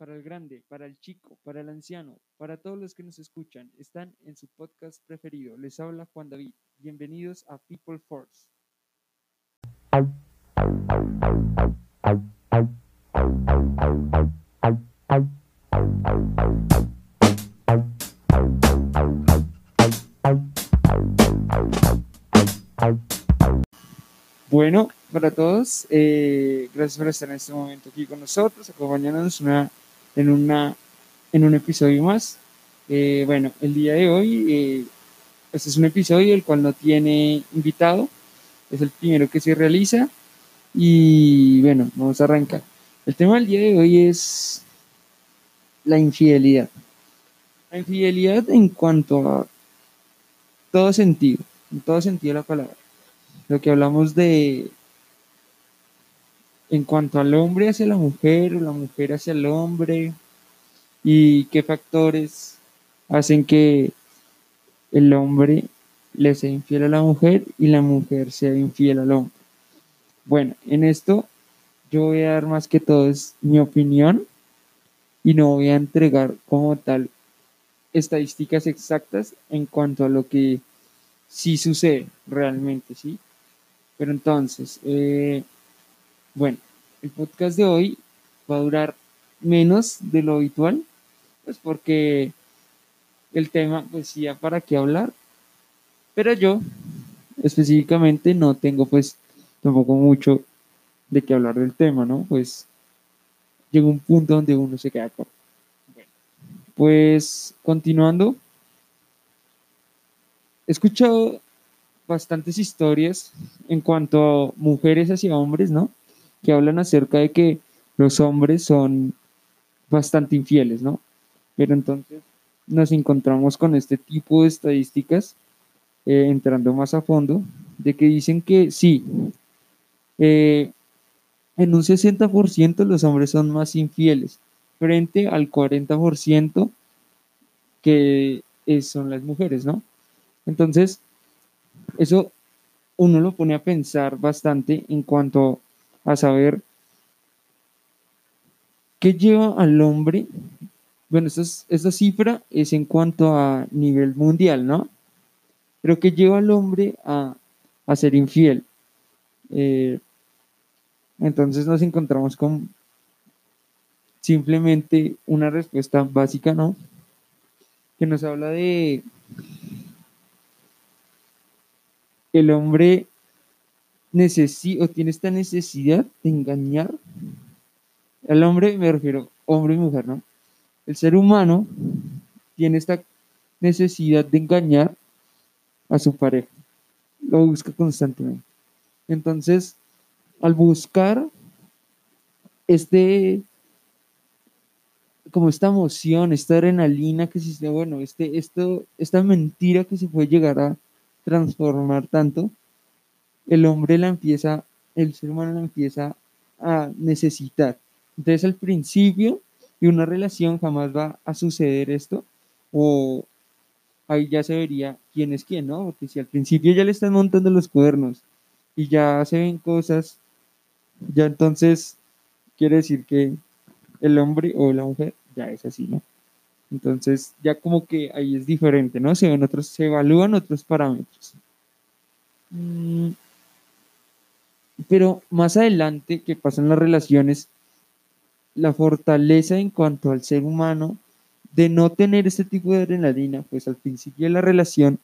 para el grande, para el chico, para el anciano, para todos los que nos escuchan, están en su podcast preferido. Les habla Juan David. Bienvenidos a People Force. Bueno, para todos, eh, gracias por estar en este momento aquí con nosotros, acompañándonos una, en, una, en un episodio más. Eh, bueno, el día de hoy, este es un episodio el cual no tiene invitado, es el primero que se realiza y bueno, vamos a arrancar. El tema del día de hoy es la infidelidad. La infidelidad en cuanto a todo sentido, en todo sentido de la palabra lo que hablamos de en cuanto al hombre hacia la mujer o la mujer hacia el hombre y qué factores hacen que el hombre le sea infiel a la mujer y la mujer sea infiel al hombre. Bueno, en esto yo voy a dar más que todo es mi opinión y no voy a entregar como tal estadísticas exactas en cuanto a lo que sí sucede realmente, ¿sí? Pero entonces, eh, bueno, el podcast de hoy va a durar menos de lo habitual, pues porque el tema, pues sí, para qué hablar, pero yo específicamente no tengo pues tampoco mucho de qué hablar del tema, ¿no? Pues llega un punto donde uno se queda corto. Bueno, pues continuando, he escuchado bastantes historias en cuanto a mujeres hacia hombres, ¿no? Que hablan acerca de que los hombres son bastante infieles, ¿no? Pero entonces nos encontramos con este tipo de estadísticas, eh, entrando más a fondo, de que dicen que sí, eh, en un 60% los hombres son más infieles, frente al 40% que son las mujeres, ¿no? Entonces, eso uno lo pone a pensar bastante en cuanto a saber qué lleva al hombre. Bueno, esta, cifra es en cuanto a nivel mundial, ¿no? Pero qué lleva al hombre a, ser infiel. Eh, entonces nos encontramos con simplemente una respuesta básica, ¿no? Que nos habla de el hombre necesita o tiene esta necesidad de engañar. Al hombre me refiero, hombre y mujer, ¿no? El ser humano tiene esta necesidad de engañar a su pareja. Lo busca constantemente. Entonces, al buscar este, como esta emoción, esta adrenalina que se, bueno, este, esto, esta mentira que se puede llegar a transformar tanto, el hombre la empieza, el ser humano la empieza a necesitar. Entonces al principio de una relación jamás va a suceder esto, o ahí ya se vería quién es quién, ¿no? Porque si al principio ya le están montando los cuernos y ya se ven cosas, ya entonces quiere decir que el hombre o la mujer ya es así, ¿no? Entonces, ya como que ahí es diferente, ¿no? Se ven otros, se evalúan otros parámetros. Mm, pero más adelante, que pasan las relaciones, la fortaleza en cuanto al ser humano de no tener este tipo de adrenalina, pues al principio de la relación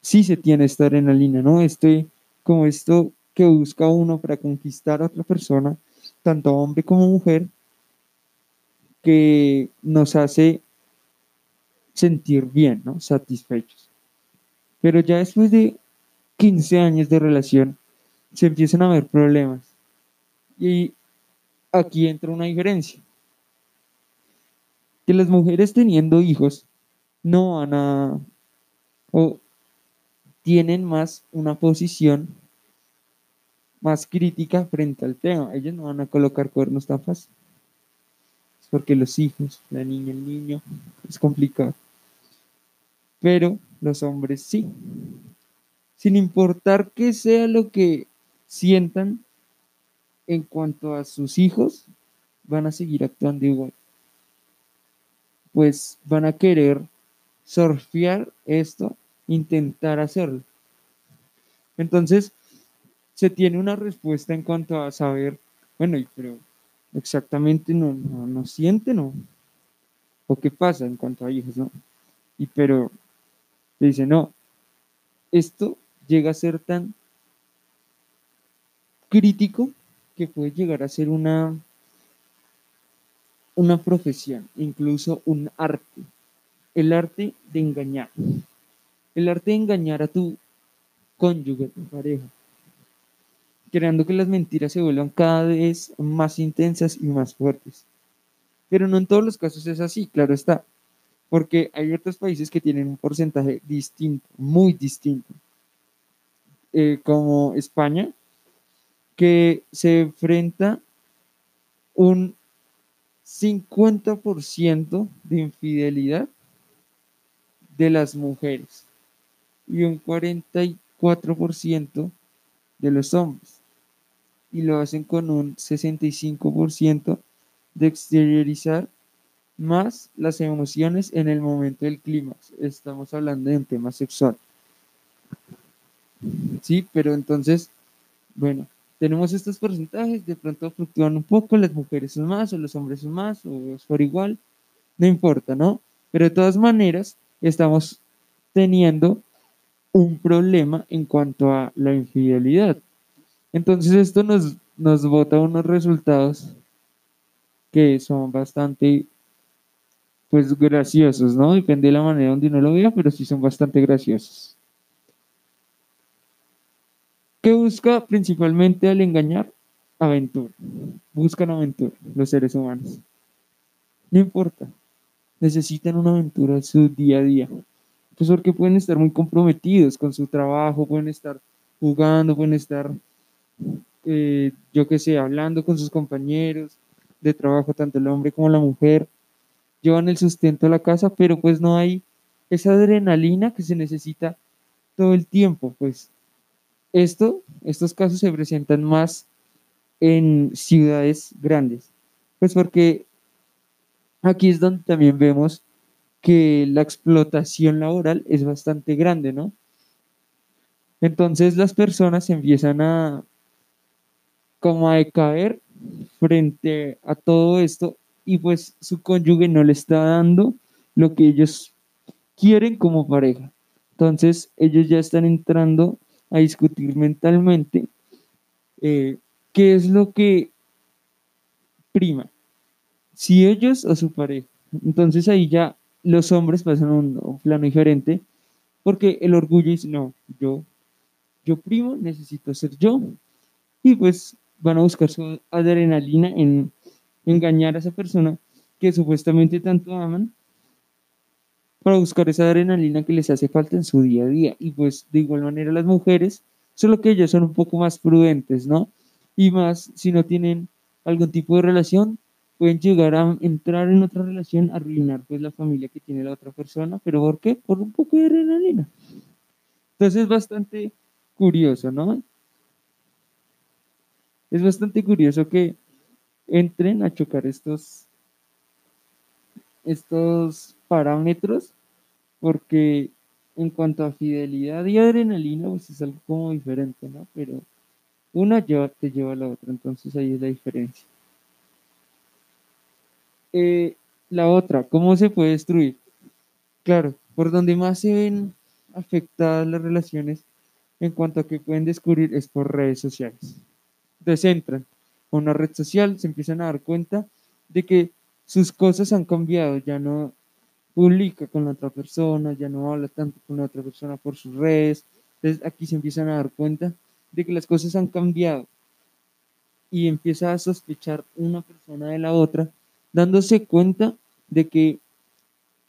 sí se tiene esta adrenalina, ¿no? Este, como esto que busca uno para conquistar a otra persona, tanto hombre como mujer, que nos hace sentir bien, ¿no? Satisfechos. Pero ya después de 15 años de relación, se empiezan a ver problemas. Y aquí entra una diferencia. Que las mujeres teniendo hijos no van a o tienen más una posición más crítica frente al tema. Ellos no van a colocar cuernos tan fácil. Es porque los hijos, la niña, el niño, es complicado pero los hombres sí. Sin importar qué sea lo que sientan en cuanto a sus hijos, van a seguir actuando igual. pues van a querer surfear esto, intentar hacerlo. Entonces, se tiene una respuesta en cuanto a saber, bueno, pero exactamente no, no, no siente, ¿no? ¿O qué pasa en cuanto a hijos, no? Y pero dice, no, esto llega a ser tan crítico que puede llegar a ser una, una profesión, incluso un arte. El arte de engañar. El arte de engañar a tu cónyuge, tu pareja. Creando que las mentiras se vuelvan cada vez más intensas y más fuertes. Pero no en todos los casos es así, claro está. Porque hay otros países que tienen un porcentaje distinto, muy distinto. Eh, como España, que se enfrenta un 50% de infidelidad de las mujeres y un 44% de los hombres. Y lo hacen con un 65% de exteriorizar más las emociones en el momento del clímax. Estamos hablando de un tema sexual. Sí, pero entonces, bueno, tenemos estos porcentajes, de pronto fluctúan un poco, las mujeres son más o los hombres son más o es por igual, no importa, ¿no? Pero de todas maneras, estamos teniendo un problema en cuanto a la infidelidad. Entonces esto nos, nos bota unos resultados que son bastante, pues, graciosos, ¿no? Depende de la manera donde uno lo vea, pero sí son bastante graciosos. ¿Qué busca principalmente al engañar? Aventura. Buscan aventura los seres humanos. No importa. Necesitan una aventura en su día a día. Pues porque pueden estar muy comprometidos con su trabajo, pueden estar jugando, pueden estar, eh, yo qué sé, hablando con sus compañeros de trabajo, tanto el hombre como la mujer. Llevan el sustento a la casa, pero pues no hay esa adrenalina que se necesita todo el tiempo, pues esto, estos casos se presentan más en ciudades grandes, pues porque aquí es donde también vemos que la explotación laboral es bastante grande, ¿no? Entonces las personas empiezan a como a decaer frente a todo esto y pues su cónyuge no le está dando lo que ellos quieren como pareja. Entonces ellos ya están entrando a discutir mentalmente eh, qué es lo que prima, si ellos o su pareja. Entonces ahí ya los hombres pasan a un, plano diferente porque el orgullo dice, no, yo, yo primo, necesito ser yo. Y pues van a buscar su adrenalina en engañar a esa persona que supuestamente tanto aman para buscar esa adrenalina que les hace falta en su día a día. Y pues de igual manera las mujeres, solo que ellas son un poco más prudentes, ¿no? Y más si no tienen algún tipo de relación, pueden llegar a entrar en otra relación, arruinar pues la familia que tiene la otra persona, pero ¿por qué? Por un poco de adrenalina. Entonces es bastante curioso, ¿no? Es bastante curioso que entren a chocar estos estos parámetros porque en cuanto a fidelidad y adrenalina, pues es algo como diferente, ¿no? Pero una lleva, te lleva a la otra, entonces ahí es la diferencia. Eh, la otra, ¿cómo se puede destruir? Claro, por donde más se ven afectadas las relaciones en cuanto a que pueden descubrir es por redes sociales. Entonces entran a una red social, se empiezan a dar cuenta de que sus cosas han cambiado, ya no publica con la otra persona, ya no habla tanto con la otra persona por sus redes. Entonces aquí se empiezan a dar cuenta de que las cosas han cambiado y empieza a sospechar una persona de la otra, dándose cuenta de que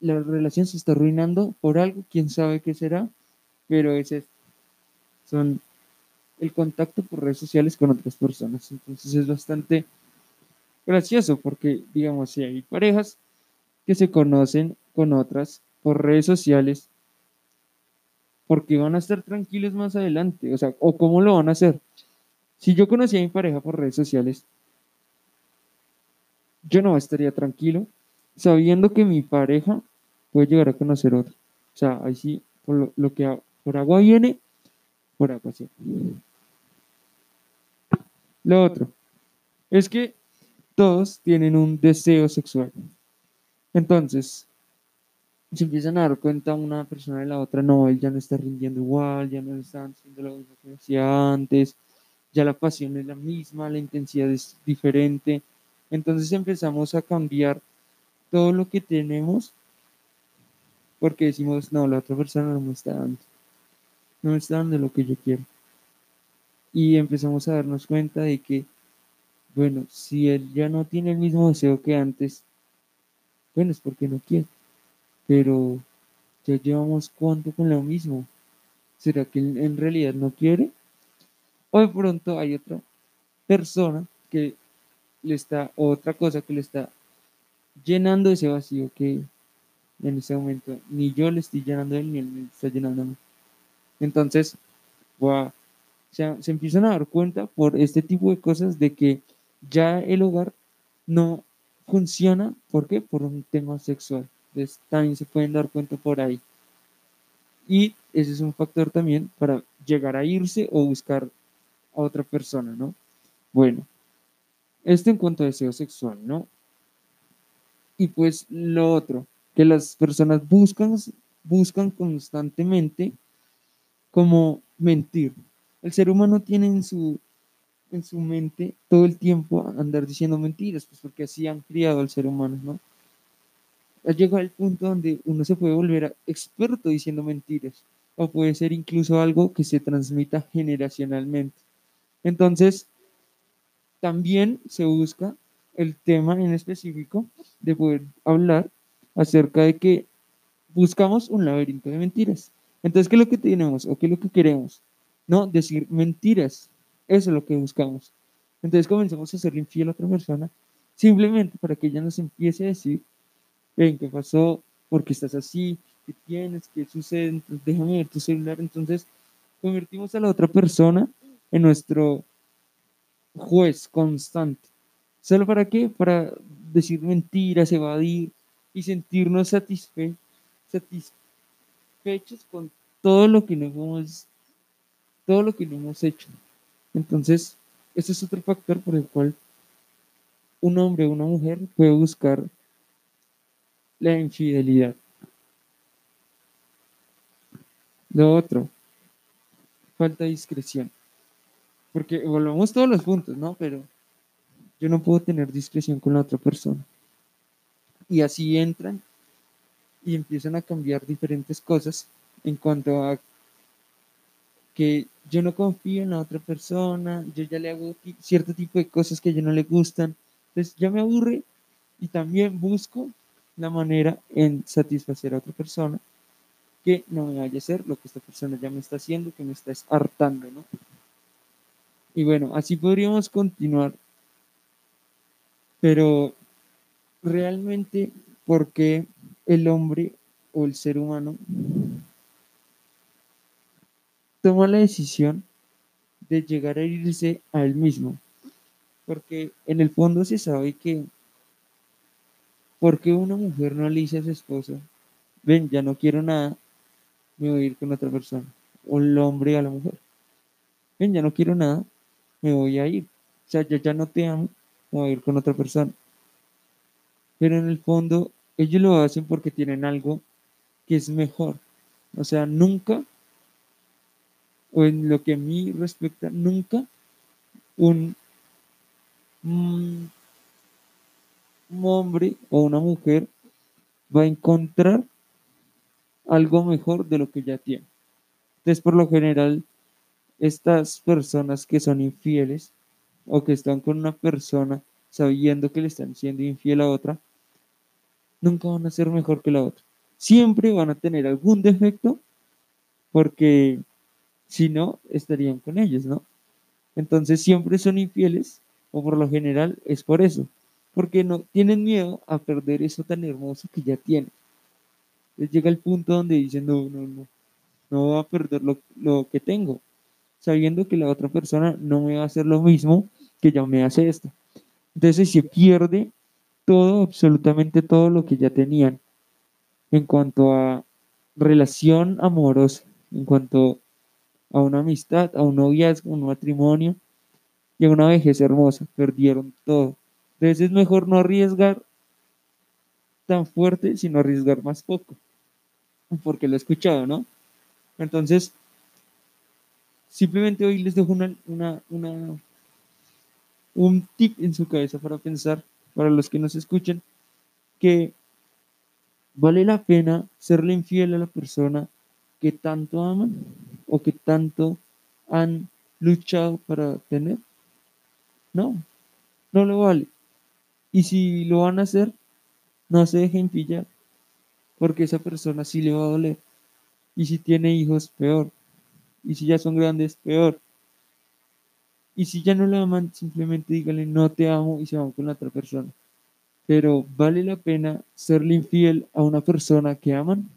la relación se está arruinando por algo, quién sabe qué será, pero ese son el contacto por redes sociales con otras personas. Entonces es bastante gracioso porque, digamos, si hay parejas que se conocen con otras por redes sociales porque van a estar tranquilos más adelante, o sea, o cómo lo van a hacer. Si yo conocía a mi pareja por redes sociales, yo no estaría tranquilo sabiendo que mi pareja puede llegar a conocer otro. O sea, ahí sí, por lo, que por agua viene, por agua sí. Lo otro es que todos tienen un deseo sexual. Entonces, se empiezan a dar cuenta una persona de la otra, no, él ya no está rindiendo igual, ya no está haciendo lo mismo que hacía antes, ya la pasión es la misma, la intensidad es diferente. Entonces empezamos a cambiar todo lo que tenemos porque decimos, no, la otra persona no me está dando, no me está dando lo que yo quiero. Y empezamos a darnos cuenta de que, bueno, si él ya no tiene el mismo deseo que antes, bueno, es porque no quiere. Pero ya llevamos cuánto con lo mismo. ¿Será que en realidad no quiere? O de pronto hay otra persona que le está, otra cosa que le está llenando ese vacío que en ese momento ni yo le estoy llenando a él ni él me está llenando a mí. Entonces, se, se empiezan a dar cuenta por este tipo de cosas de que ya el hogar no funciona. ¿Por qué? Por un tema sexual. Entonces, también se pueden dar cuenta por ahí. Y ese es un factor también para llegar a irse o buscar a otra persona, ¿no? Bueno, esto en cuanto a deseo sexual, ¿no? Y pues lo otro, que las personas buscan, buscan constantemente como mentir. El ser humano tiene en su, en su mente todo el tiempo andar diciendo mentiras, pues porque así han criado al ser humano, ¿no? Ha llegado el punto donde uno se puede volver experto diciendo mentiras, o puede ser incluso algo que se transmita generacionalmente. Entonces, también se busca el tema en específico de poder hablar acerca de que buscamos un laberinto de mentiras. Entonces, ¿qué es lo que tenemos o qué es lo que queremos? No, decir mentiras. Eso es lo que buscamos. Entonces comenzamos a ser infiel a otra persona simplemente para que ella nos empiece a decir, ven, ¿qué pasó? ¿Por qué estás así? ¿Qué tienes? ¿Qué sucede? déjame ver tu celular. Entonces convertimos a la otra persona en nuestro juez constante. ¿Solo para qué? Para decir mentiras, evadir y sentirnos satisfechos con todo lo que no hemos, todo lo que no hemos hecho. Entonces, ese es otro factor por el cual un hombre o una mujer puede buscar la infidelidad. Lo otro, falta de discreción. Porque volvamos todos los puntos, ¿no? Pero yo no puedo tener discreción con la otra persona. Y así entran y empiezan a cambiar diferentes cosas en cuanto a que yo no confío en la otra persona, yo ya le hago cierto tipo de cosas que ella no le gustan, entonces ya me aburre y también busco la manera en satisfacer a otra persona que no me vaya a hacer lo que esta persona ya me está haciendo, que me está hartando, ¿no? Y bueno, así podríamos continuar, pero realmente, ¿por qué el hombre o el ser humano toma la decisión de llegar a irse a él mismo. Porque en el fondo se sabe que, porque una mujer no le dice a su esposo, ven, ya no quiero nada, me voy a ir con otra persona. O el hombre a la mujer, ven, ya no quiero nada, me voy a ir. O sea, yo ya no te amo, me voy a ir con otra persona. Pero en el fondo, ellos lo hacen porque tienen algo que es mejor. O sea, nunca o en lo que a mí respecta, nunca un, un, hombre o una mujer va a encontrar algo mejor de lo que ya tiene. Entonces, por lo general, estas personas que son infieles o que están con una persona sabiendo que le están siendo infiel a otra, nunca van a ser mejor que la otra. Siempre van a tener algún defecto porque si no, estarían con ellos, ¿no? Entonces siempre son infieles, o por lo general es por eso, porque no tienen miedo a perder eso tan hermoso que ya tienen. Les llega el punto donde dicen, no, no, no, no voy a perder lo, lo que tengo, sabiendo que la otra persona no me va a hacer lo mismo que ya me hace esto. Entonces se pierde todo, absolutamente todo lo que ya tenían en cuanto a relación amorosa, en cuanto a una amistad, a un noviazgo, un matrimonio y a una vejez hermosa. Perdieron todo. Es mejor no arriesgar tan fuerte, sino arriesgar más poco. Porque lo he escuchado, ¿no? Entonces, simplemente hoy les dejo una, una, una, un tip en su cabeza para pensar, para los que nos escuchan, que vale la pena serle infiel a la persona que tanto aman o que tanto han luchado para tener. No, no lo vale. Y si lo van a hacer, no se dejen pillar, porque esa persona sí le va a doler. Y si tiene hijos, peor. Y si ya son grandes, peor. Y si ya no le aman, simplemente díganle no te amo y se van con la otra persona. Pero ¿vale la pena serle infiel a una persona que aman?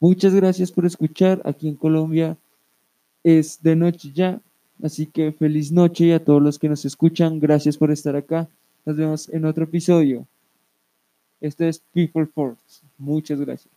Muchas gracias por escuchar. Aquí en Colombia es de noche ya. Así que feliz noche a todos los que nos escuchan, gracias por estar acá. Nos vemos en otro episodio. Este es People Force. Muchas gracias.